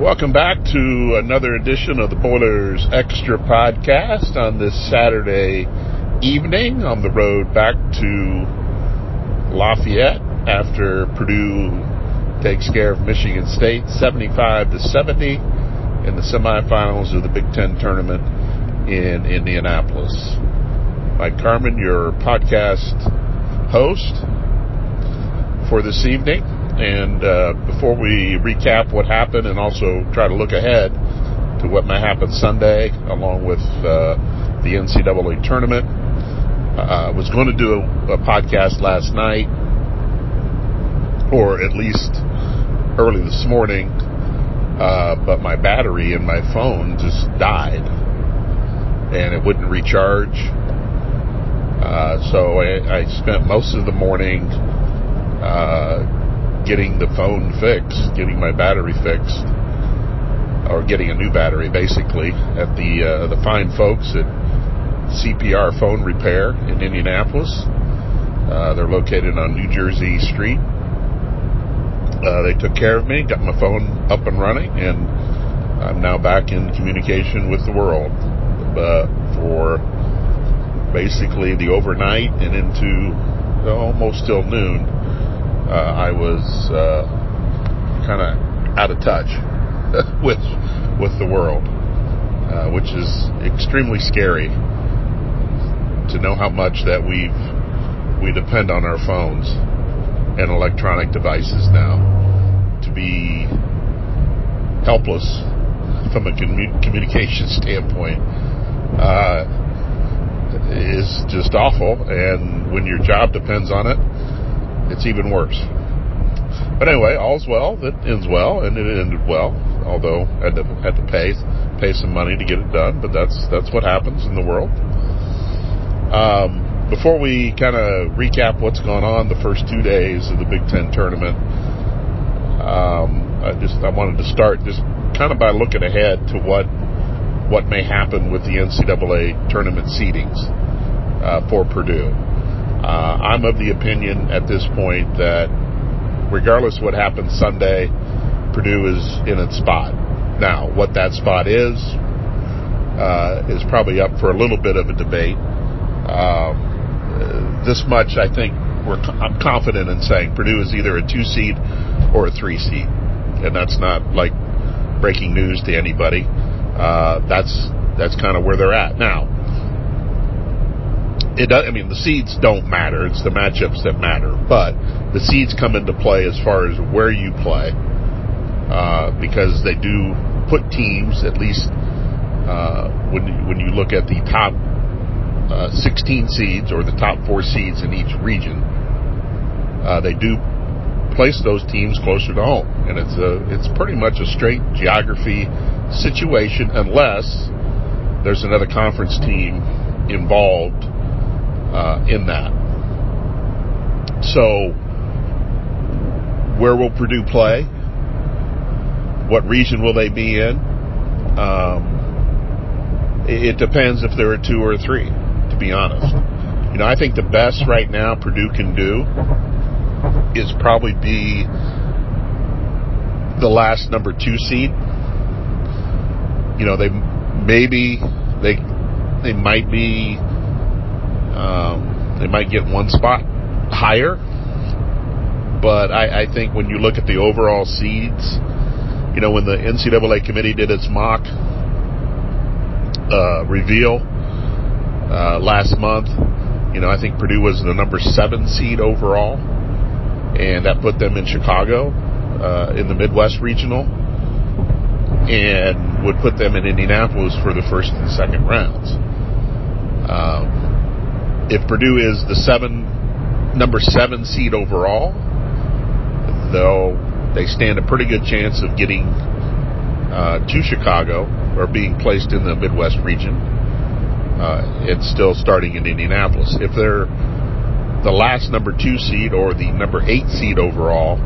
Welcome back to another edition of the Boilers Extra podcast on this Saturday evening on the road back to Lafayette after Purdue takes care of Michigan State 75 to 70 in the semifinals of the Big Ten tournament in Indianapolis. Mike Carmin, your podcast host for this evening. And uh, before we recap what happened and also try to look ahead to what may happen Sunday, along with uh, the NCAA tournament, uh, I was going to do a, a, podcast last night, or at least early this morning, uh, but my battery in my phone just died, and it wouldn't recharge. Uh, so I, I, spent most of the morning uh, getting the phone fixed, getting my battery fixed, or getting a new battery, basically, at the uh, the fine folks at CPR Phone Repair in Indianapolis. Uh, they're located on New Jersey Street. Uh, they took care of me, got my phone up and running, and I'm now back in communication with the world uh, for basically the overnight and into almost till noon I was uh, kind of out of touch with with the world, uh, which is extremely scary to know how much that we've we depend on our phones and electronic devices now to be helpless from a commu- communication standpoint uh, is just awful. And when your job depends on it, it's even worse. But anyway, all's well that ends well, and it ended well. Although I had to had to pay pay some money to get it done, but that's that's what happens in the world. Um, before we kind of recap what's gone on the first two days of the Big Ten tournament, um, I just I wanted to start just kind of by looking ahead to what what may happen with the NCAA tournament seedings uh, for Purdue. Uh, I'm of the opinion at this point that regardless what happens Sunday, Purdue is in its spot. Now, what that spot is, uh, is probably up for a little bit of a debate. Um, this much, I think, we're I'm confident in saying Purdue is either a two seed or a three seed, and that's not like breaking news to anybody. Uh, that's that's kind of where they're at now it does, I mean, the seeds don't matter. It's the matchups that matter. But the seeds come into play as far as where you play, uh, because they do put teams, at least uh, when, when you look at the top uh, 16 seeds or the top four seeds in each region, uh, they do place those teams closer to home. And it's a, it's pretty much a straight geography situation unless there's another conference team involved uh, in that. So, where will Purdue play? What region will they be in? Um, it, it depends if there are two or three, to be honest. You know, I think the best right now Purdue can do is probably be the last number two seed. You know, they maybe they they might be um, they might get one spot higher, but I, I think when you look at the overall seeds, you know, when the NCAA committee did its mock uh, reveal uh, last month, you know, I think Purdue was the number seven seed overall, and that put them in Chicago uh, in the Midwest Regional, and would put them in Indianapolis for the first and second rounds. Um, if Purdue is the seven number seven seed overall, though they stand a pretty good chance of getting uh, to Chicago or being placed in the Midwest region. Uh, it's still starting in Indianapolis. If they're the last number two seed or the number eight seed overall,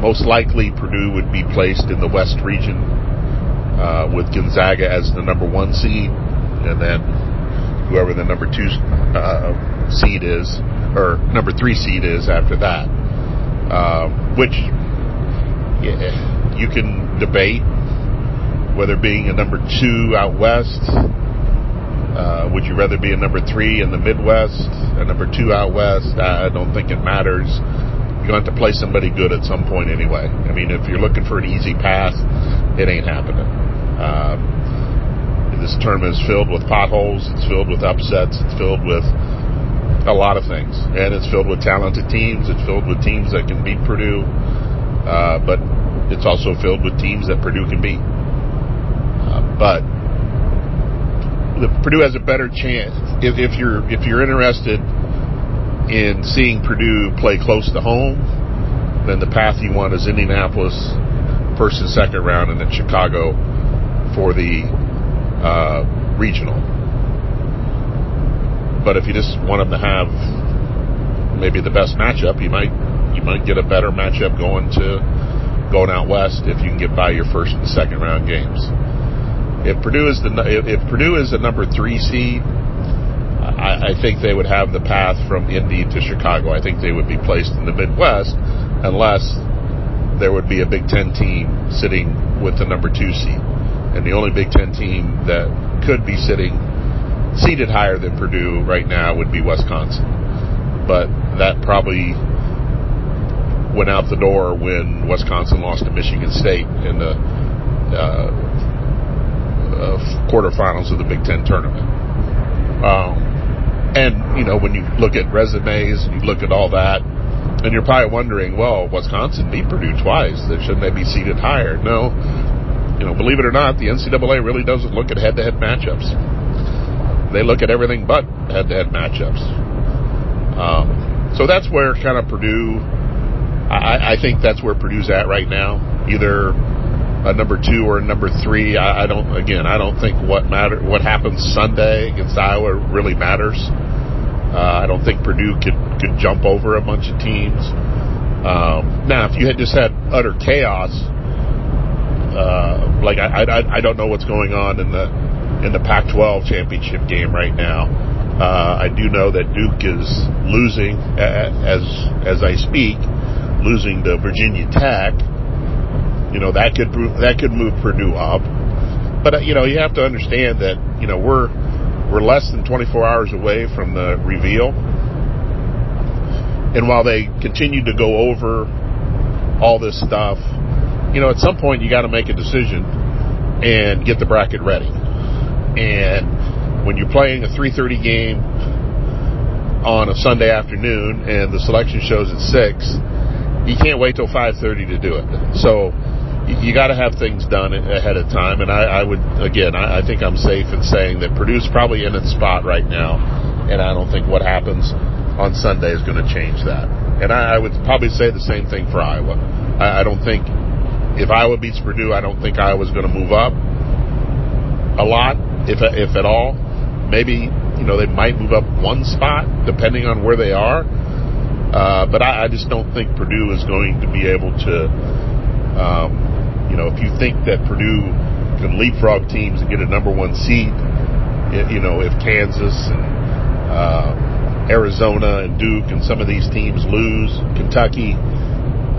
most likely Purdue would be placed in the West region uh, with Gonzaga as the number one seed, and then whoever the number two uh, seed is, or number three seed is after that. Uh, which, yeah, you can debate whether being a number two out west. Uh, would you rather be a number three in the Midwest, a number two out west? I don't think it matters. You're going to have to play somebody good at some point anyway. I mean, if you're looking for an easy pass, it ain't happening. Um, this tournament is filled with potholes. It's filled with upsets. It's filled with a lot of things, and it's filled with talented teams. It's filled with teams that can beat Purdue, uh, but it's also filled with teams that Purdue can beat. Uh, but the, Purdue has a better chance if, if you're if you're interested in seeing Purdue play close to home. Then the path you want is Indianapolis, first and second round, and then Chicago for the uh, regional. But if you just want them to have maybe the best matchup, you might you might get a better matchup going to going out west if you can get by your first and second round games. If Purdue is the if, Purdue is the number three seed, I, I think they would have the path from Indy to Chicago. I think they would be placed in the Midwest unless there would be a Big Ten team sitting with the number two seed. And the only Big Ten team that could be sitting seated higher than Purdue right now would be Wisconsin. But that probably went out the door when Wisconsin lost to Michigan State in the uh, uh, quarterfinals of the Big Ten tournament. Um, and, you know, when you look at resumes and you look at all that, and you're probably wondering, well, Wisconsin beat Purdue twice. Shouldn't they be seated higher? No. You know, believe it or not, the NCAA really doesn't look at head-to-head matchups they look at everything but head-to-head matchups. Um, so that's where kind of Purdue. I, I, think that's where Purdue's at right now. Either a number two or a number three. I, I don't. Again, I don't think what matter what happens Sunday against Iowa really matters. Uh, I don't think Purdue could could jump over a bunch of teams. Um, now, if you had just had utter chaos, uh, like I, I, I don't know what's going on in the in the Pac-12 championship game right now. Uh, I do know that Duke is losing as as I speak, losing to Virginia Tech. You know that could that could move Purdue up, but uh, you know you have to understand that you know we're we're less than 24 hours away from the reveal, and while they continue to go over all this stuff, you know at some point you got to make a decision and get the bracket ready. And when you're playing a 3:30 game on a Sunday afternoon and the selection shows at six, you can't wait till 5:30 to do it. So you, got to have things done ahead of time. And I, I would again, I, I, think I'm safe in saying that Purdue's probably in its spot right now, and I don't think what happens on Sunday is going to change that. And I, I, would probably say the same thing for Iowa. I, I don't think if Iowa beats Purdue, I don't think Iowa's going to move up a lot if if at all. Maybe you know they might move up one spot depending on where they are. Uh, but I, I, just don't think Purdue is going to be able to. Um, you know, if you think that Purdue can leapfrog teams and get a number one seed, you know, if Kansas and uh, Arizona and Duke and some of these teams lose, Kentucky,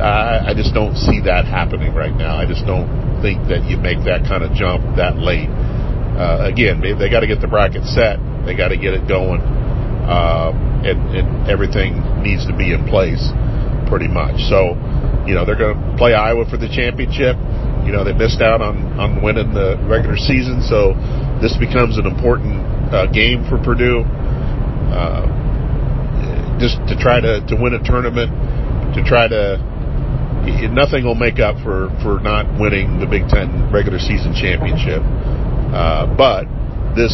I, I just don't see that happening right now. I just don't think that you make that kind of jump that late uh, again, they, they got to get the bracket set. They got to get it going, uh, and, and everything needs to be in place pretty much. So, you know, they're going to play Iowa for the championship. You know, they missed out on, on winning the regular season, so this becomes an important uh, game for Purdue. Uh, just to try to, to win a tournament, to try to nothing will make up for, for not winning the Big Ten regular season championship. Uh, but this,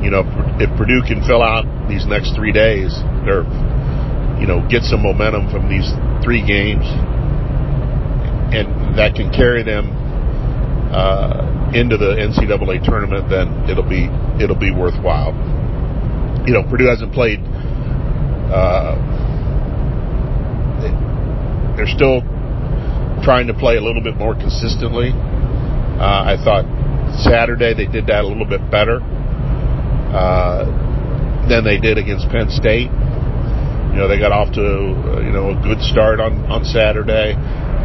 you know, if Purdue can fill out these next three days, or you know, get some momentum from these three games, and that can carry them uh, into the NCAA tournament, then it'll be it'll be worthwhile. You know, Purdue hasn't played. Uh, they're still trying to play a little bit more consistently. Uh, I thought Saturday they did that a little bit better uh, than they did against Penn State. You know, they got off to uh, you know a good start on on Saturday.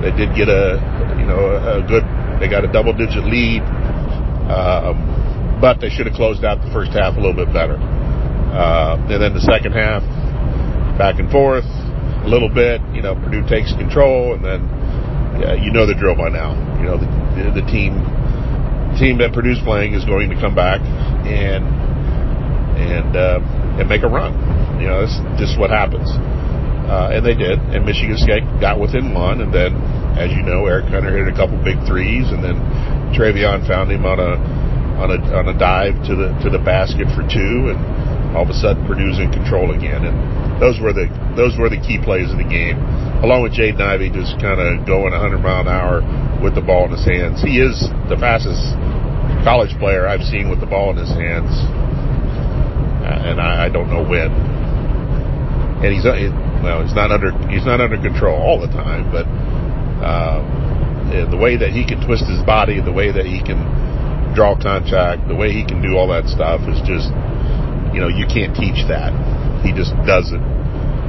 They did get a you know, a, good. They got a double-digit lead, um, but they should have closed out the first half a little bit better. Uh, and then the second half, back and forth a little bit. You know, Purdue takes control, and then yeah, you know the drill by now. You know the, the team team that Purdue's playing is going to come back and and uh, and make a run. You know, this just what happens. Uh, and they did. And Michigan State got within one, and then, as you know, Eric Hunter hit a couple big threes, and then Trevion found him on a on a on a dive to the to the basket for two, and all of a sudden Purdue's in control again. And those were the those were the key plays of the game, along with Jaden Ivey just kind of going 100 mile an hour with the ball in his hands. He is the fastest college player I've seen with the ball in his hands, uh, and I, I don't know when. And he's well, he's not under he's not under control all the time, but um, the way that he can twist his body, the way that he can draw contact, the way he can do all that stuff is just you know you can't teach that. He just does it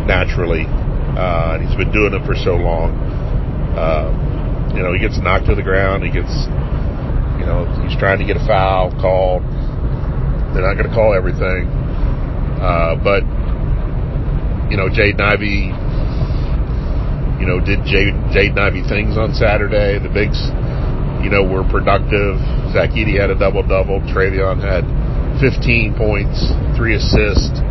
naturally. Uh, he's been doing it for so long. Uh, you know, he gets knocked to the ground. He gets, you know, he's trying to get a foul called. They're not going to call everything. Uh, but you know, Jaden Ivey, you know, did Jaden Ivey things on Saturday. The bigs, you know, were productive. Zach Edey had a double double. Trevion had 15 points, three assists.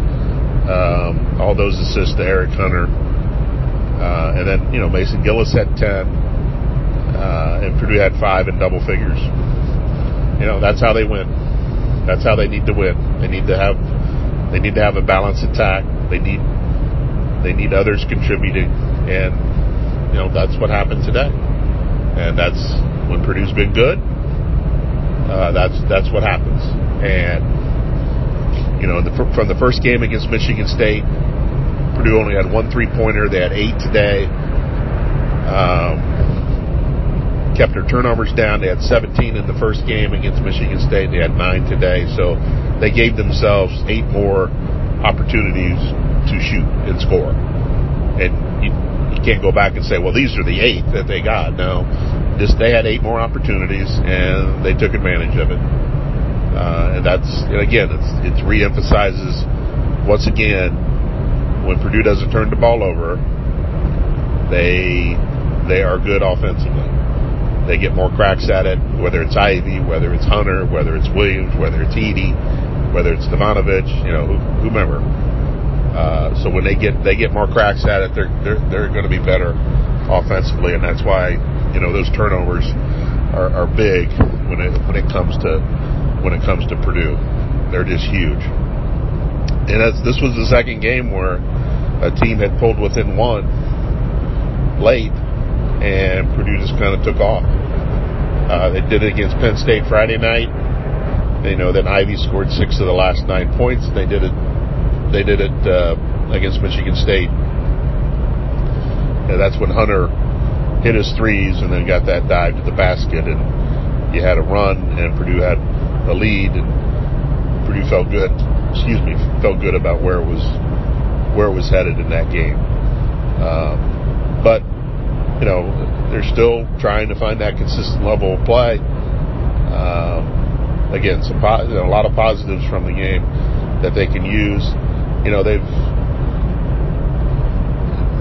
Um, all those assists to Eric Hunter. Uh, and then, you know, Mason Gillis had 10. Uh, and Purdue had five in double figures. You know, that's how they win. That's how they need to win. They need to have, they need to have a balanced attack. They need they need others contributing, and you know that's what happened today. And that's when Purdue's been good. Uh, that's that's what happens. And you know, the, from the first game against Michigan State, Purdue only had one three pointer. They had eight today. Um, kept their turnovers down. They had 17 in the first game against Michigan State. They had nine today. So they gave themselves eight more opportunities to shoot and score. And you, you can't go back and say, well, these are the eight that they got. No, just they had eight more opportunities and they took advantage of it. Uh, and that's and again, it's it reemphasizes once again when Purdue doesn't turn the ball over, they they are good offensively. They get more cracks at it, whether it's Ivey, whether it's Hunter, whether it's Williams, whether it's Edey, whether it's Stefanovic, you know, whomever. Uh, so when they get they get more cracks at it, they're they're, they're going to be better offensively, and that's why you know those turnovers are, are big when it when it comes to when it comes to Purdue. They're just huge. And this was the second game where a team had pulled within one late, and Purdue just kind of took off. Uh, they did it against Penn State Friday night. They know that Ivey scored six of the last nine points. They did it they did it uh, against Michigan State. And that's when Hunter hit his threes and then got that dive to the basket, and you had a run, and Purdue had a lead, and Purdue felt good. Excuse me, felt good about where it was where it was headed in that game. Um, but you know, they're still trying to find that consistent level of play. Um, again, some know, a lot of positives from the game that they can use you know they've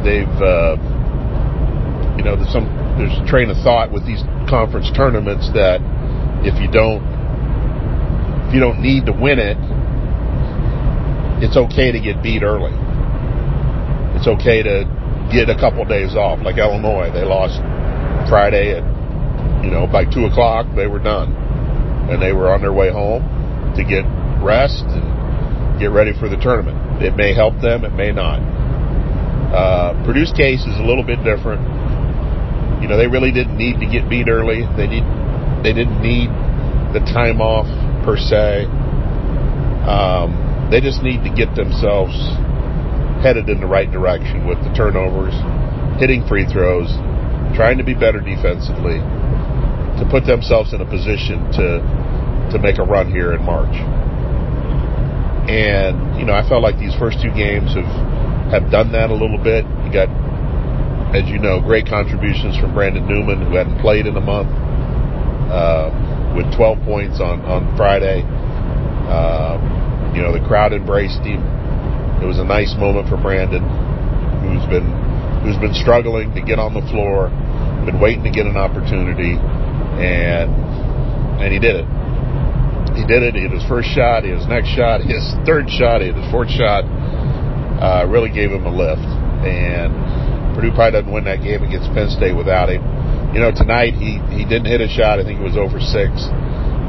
they've uh, you know there's some there's a train of thought with these conference tournaments that if you don't you don't need to win it it's okay to get beat early it's okay to get a couple days off like Illinois they lost Friday at you know by two o'clock they were done and they were on their way home to get rest and get ready for the tournament it may help them, it may not. Uh, Purdue's case is a little bit different. You know, they really didn't need to get beat early. They need, they didn't need the time off per se. Um, they just need to get themselves headed in the right direction with the turnovers, hitting free throws, trying to be better defensively, to put themselves in a position to to make a run here in March. And, you know, I felt like these first two games have, have done that a little bit. You got as you know, great contributions from Brandon Newman, who hadn't played in a month, uh, with 12 points on on Friday. Uh, you know, the crowd embraced him. It was a nice moment for Brandon, who's been who's been struggling to get on the floor, been waiting to get an opportunity, and and he did it. He did it. He had his first shot. His next shot. His third shot. His fourth shot. Uh, really gave him a lift. And Purdue probably doesn't win that game against Penn State without him. You know, tonight he, he didn't hit a shot. I think it was over six,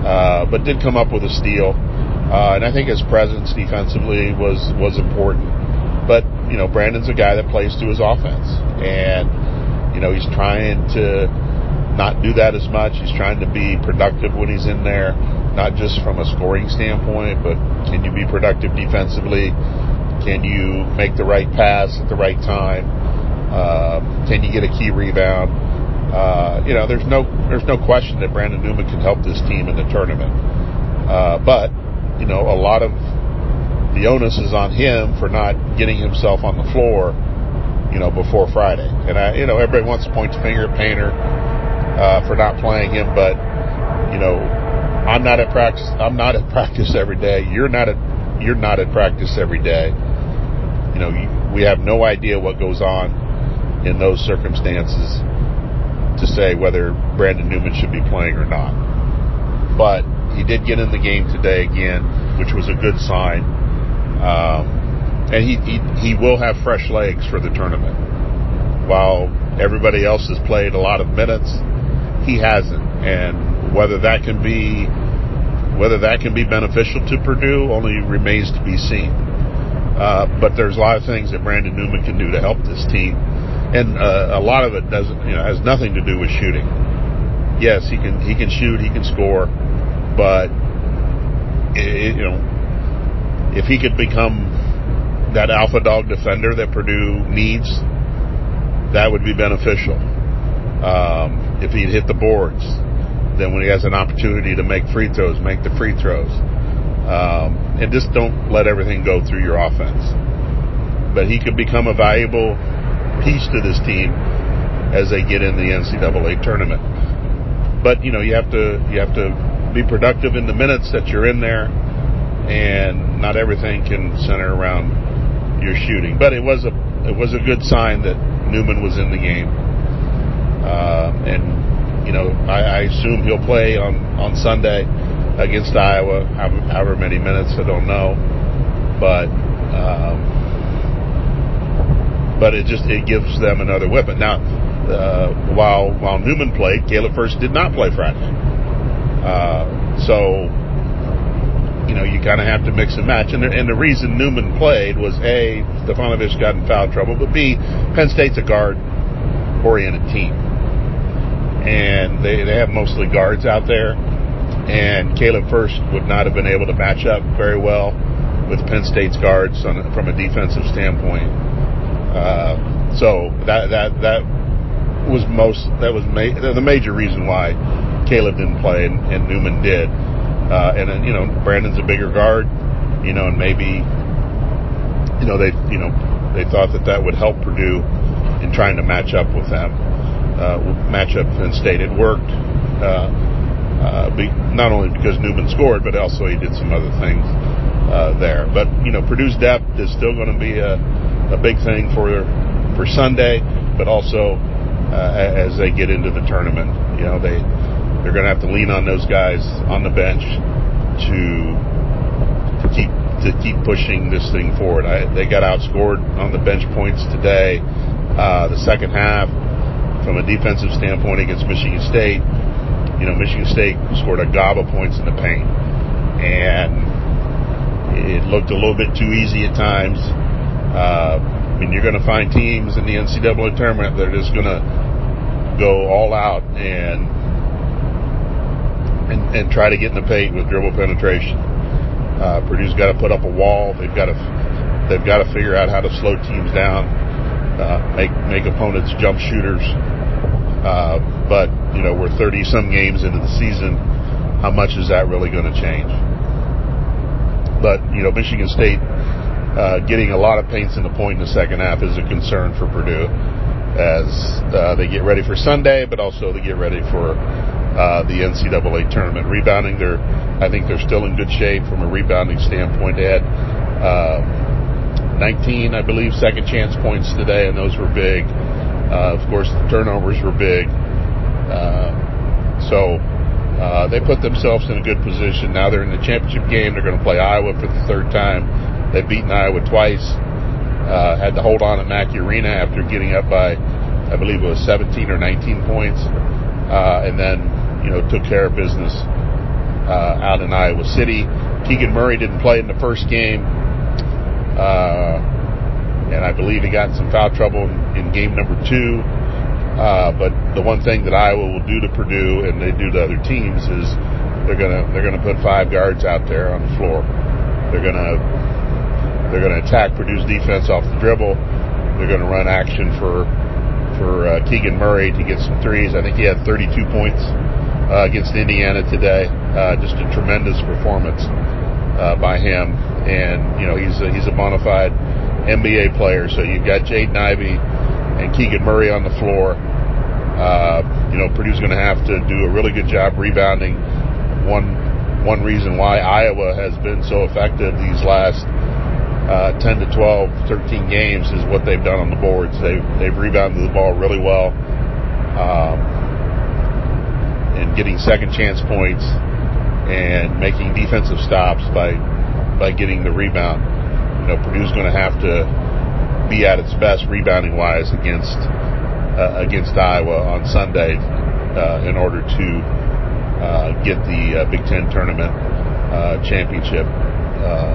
uh, but did come up with a steal. Uh, and I think his presence defensively was was important. But you know, Brandon's a guy that plays to his offense, and you know he's trying to not do that as much. He's trying to be productive when he's in there, not just from a scoring standpoint, but can you be productive defensively? Can you make the right pass at the right time? Uh, can you get a key rebound? Uh, you know, there's no there's no question that Brandon Newman can help this team in the tournament. Uh, but you know, a lot of the onus is on him for not getting himself on the floor, you know, before Friday. And I, you know, everybody wants to point the finger at Painter uh, for not playing him, but you know, I'm not at practice. I'm not at practice every day. You're not at you're not at practice every day. You know, we have no idea what goes on in those circumstances to say whether Brandon Newman should be playing or not. But he did get in the game today again, which was a good sign. Um, and he, he he will have fresh legs for the tournament. While everybody else has played a lot of minutes, he hasn't, and whether that can be whether that can be beneficial to Purdue only remains to be seen. Uh, but there's a lot of things that Brandon Newman can do to help this team, and uh, a lot of it doesn't, you know, has nothing to do with shooting. Yes, he can he can shoot, he can score, but it, you know, if he could become that alpha dog defender that Purdue needs, that would be beneficial. Um, if he'd hit the boards, then when he has an opportunity to make free throws, make the free throws. Um, and just don't let everything go through your offense. But he could become a valuable piece to this team as they get in the NCAA tournament. But you know you have to you have to be productive in the minutes that you're in there, and not everything can center around your shooting. But it was a it was a good sign that Newman was in the game. Uh, and, you know, I, I assume he'll play on, on Sunday against Iowa, however, many minutes, I don't know. But, um, but it just, it gives them another weapon. Now, uh, while, while Newman played, Caleb Furst did not play Friday. Uh, so, you know, you kind of have to mix and match. And the, and the reason Newman played was A, Stefanovic got in foul trouble, but B, Penn State's a guard oriented team. And they, they have mostly guards out there. And Caleb Furst would not have been able to match up very well with Penn State's guards on, from a defensive standpoint. Uh, so that that that was most that was ma- the major reason why Caleb didn't play and, and Newman did. Uh, and then you know Brandon's a bigger guard, you know, and maybe you know they you know they thought that that would help Purdue in trying to match up with them, uh, match up Penn State. It worked. Uh, uh, be, not only because Newman scored, but also he did some other things uh, there. But you know, Purdue's depth is still going to be a, a big thing for for Sunday, but also uh, as they get into the tournament. You know, they they're going to have to lean on those guys on the bench to to keep to keep pushing this thing forward. I, they got outscored on the bench points today. Uh, the second half, from a defensive standpoint against Michigan State, you know, Michigan State scored a gob of points in the paint, and it looked a little bit too easy at times. Uh, I mean, you're going to find teams in the NCAA tournament that are just going to go all out and, and and try to get in the paint with dribble penetration. Uh, Purdue's got to put up a wall. They've got to they've got to figure out how to slow teams down, uh, make make opponents jump shooters. Uh, but you know we're 30 some games into the season. How much is that really going to change? But you know Michigan State uh, getting a lot of paints in the point in the second half is a concern for Purdue. as uh, they get ready for Sunday, but also they get ready for uh, the NCAA tournament. Rebounding, they're I think they're still in good shape from a rebounding standpoint. They had uh, 19, I believe, second chance points today, and those were big. Uh, of course, the turnovers were big. Uh, so they put themselves in a good position. Now they're in the championship game. They're going to play Iowa for the third time. They've beaten Iowa twice. Uh, had to hold on at Mackey Arena after getting up by, I believe it was 17 or 19 points, uh, and then you know took care of business uh, out in Iowa City. Keegan Murray didn't play in the first game, uh, and I believe he got in some foul trouble in, in game number two. Uh, but the one thing that Iowa will do to Purdue, and they do to other teams, is they're gonna they're gonna put five guards out there on the floor. They're gonna they're going to attack Purdue's defense off the dribble. They're going to run action for for uh, Keegan Murray to get some threes. I think he had 32 points uh, against Indiana today. Uh, just a tremendous performance uh, by him, and you know he's a, he's a bona fide NBA player. So you've got Jaden Ivey and Keegan Murray on the floor. Uh, you know Purdue's going to have to do a really good job rebounding. One one reason why Iowa has been so effective these last uh, 10 to 12, 13 games is what they've done on the boards. They've, they've rebounded the ball really well um, and getting second chance points and making defensive stops by by getting the rebound. You know, Purdue's going to have to be at its best rebounding wise against uh, against Iowa on Sunday uh, in order to uh, get the uh, Big Ten tournament uh, championship. Uh,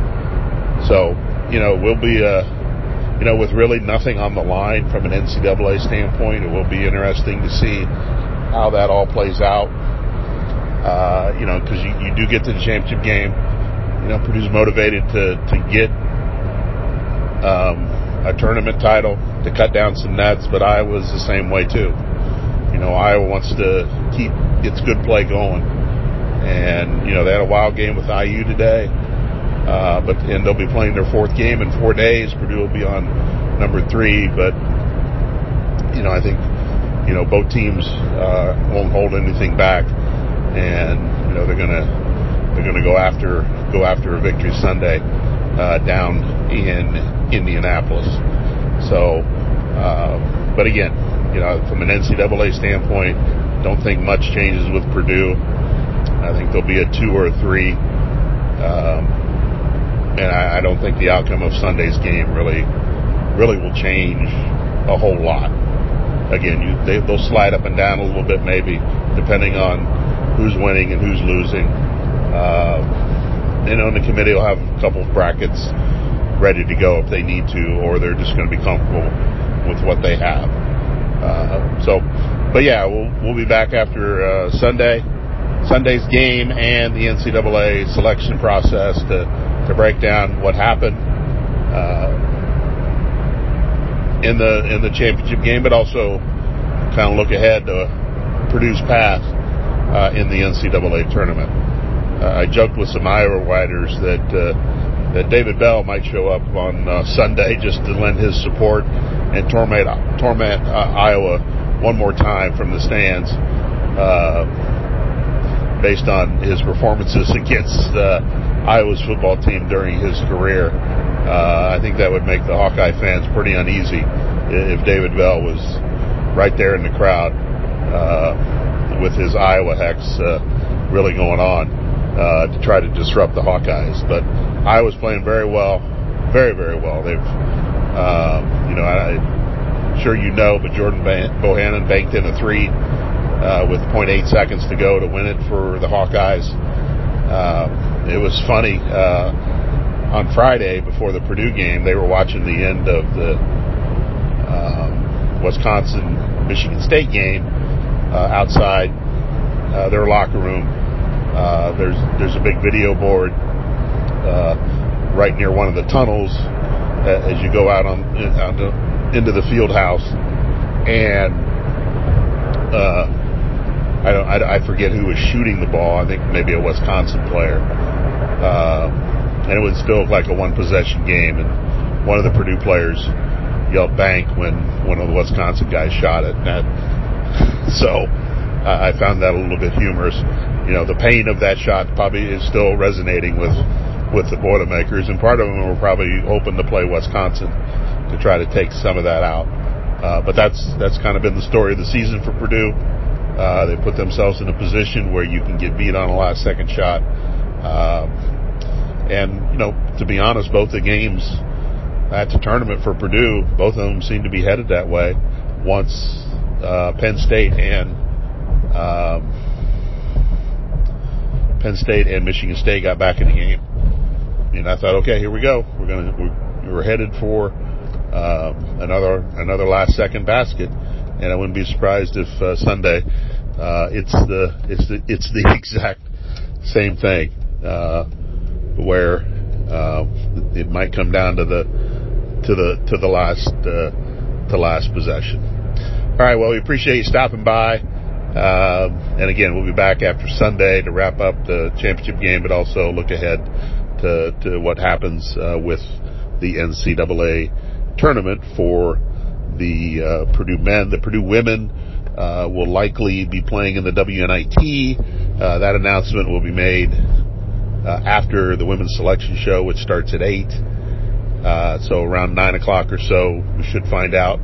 so you know, will be a, uh, you know, with really nothing on the line from an NCAA standpoint, it will be interesting to see how that all plays out. Uh, you know, because you, you do get to the championship game. You know, Purdue's motivated to to get um, a tournament title, to cut down some nets, but Iowa's the same way too. You know, Iowa wants to keep its good play going, and you know they had a wild game with IU today. Uh, but and they'll be playing their fourth game in four days. Purdue will be on number three, but you know I think you know both teams uh, won't hold anything back, and you know they're gonna they're gonna go after go after a victory Sunday uh, down in Indianapolis. So, uh, but again, you know from an NCAA standpoint, don't think much changes with Purdue. I think there'll be a two or a three. Um, and I, I don't think the outcome of Sunday's game really really will change a whole lot. Again, you, they, they'll slide up and down a little bit, maybe depending on who's winning and who's losing. Uh, you know, the committee will have a couple of brackets ready to go if they need to, or they're just going to be comfortable with what they have. Uh, so, but yeah, we'll we'll be back after uh, Sunday, Sunday's game, and the NCAA selection process to to break down what happened uh, in the in the championship game, but also kind of look ahead to Purdue's path uh, in the NCAA tournament. Uh, I joked with some Iowa writers that uh, that David Bell might show up on uh, Sunday just to lend his support and torment torment uh, Iowa one more time from the stands based on his performances against uh, Iowa's football team during his career. Uh, I think that would make the Hawkeye fans pretty uneasy if David Bell was right there in the crowd uh, with his Iowa hex uh, really going on uh, to try to disrupt the Hawkeyes. But Iowa's playing very well, very very well. They've, uh, you know, I, am sure you know, but Jordan Bohannon banked in a three uh, with 0.8 seconds to go to win it for the Hawkeyes. Uh, it was funny. Uh, on Friday, before the Purdue game, they were watching the end of the um, Wisconsin Michigan State game uh, outside uh, their locker room. Uh, there's there's a big video board right near one of the tunnels as you go out on, the, into the field house, and uh, I don't. I, I, forget who was shooting the ball. I think maybe a Wisconsin player. Uh, and it was still like a one possession game, and one of the Purdue players yelled bank when one of the Wisconsin guys shot it. That, so I found that a little bit humorous. You know, the pain of that shot probably is still resonating with with the Boilermakers, and part of them were probably hoping to play Wisconsin to try to take some of that out. Uh, but that's that's kind of been the story of the season for Purdue. Uh, they put themselves in a position where you can get beat on a last second shot. Uh, and, you know, to be honest, both the games at the tournament for Purdue, both of them seem to be headed that way once uh, Penn State and um, Penn State and Michigan State got back in the game. And I thought, okay, here we go. We're gonna we're, we're headed for uh, another another last second basket and I wouldn't be surprised if uh, Sunday uh, it's the it's the it's the exact same thing uh, where uh, it might come down to the to the to the last uh, to last possession. All right, well we appreciate you stopping by. Um, and again, we'll be back after Sunday to wrap up the championship game, but also look ahead to, to what happens uh, with the NCAA tournament for the uh, Purdue men. The Purdue women uh, will likely be playing in the WNIT. Uh, that announcement will be made after the women's selection show, which starts at 8. Uh, so around 9 o'clock or so, we should find out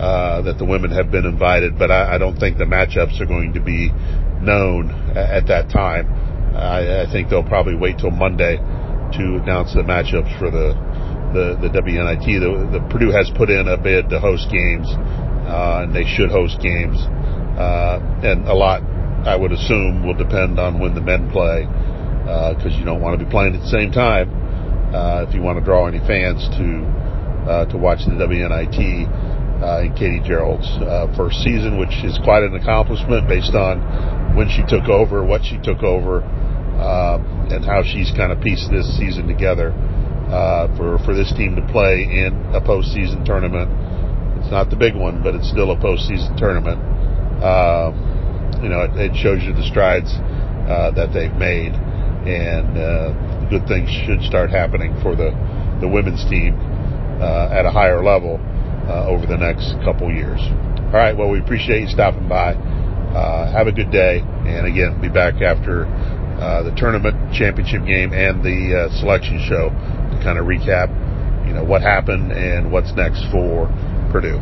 uh, that the women have been invited, but I, I, don't think the matchups are going to be known at, at that time. I, I think they'll probably wait till Monday to announce the matchups for the the, the WNIT. The, the Purdue has put in a bid to host games, uh, and they should host games. Uh, and a lot, I would assume, will depend on when the men play, because uh, you don't want to be playing at the same time uh, if you want to draw any fans to uh, to watch the WNIT in Katie Gearld's first season, which is quite an accomplishment based on when she took over, what she took over, and how she's kind of pieced this season together uh, for for this team to play in a postseason tournament. It's not the big one, but it's still a postseason tournament. Uh, you know, it, it, shows you the strides uh, that they've made, and uh, good things should start happening for the the women's team uh, at a higher level uh, over the next couple years. All right. Well, we appreciate you stopping by. have a good day, and again, be back after uh, the tournament championship game and the uh, selection show to kind of recap, you know, what happened and what's next for Purdue.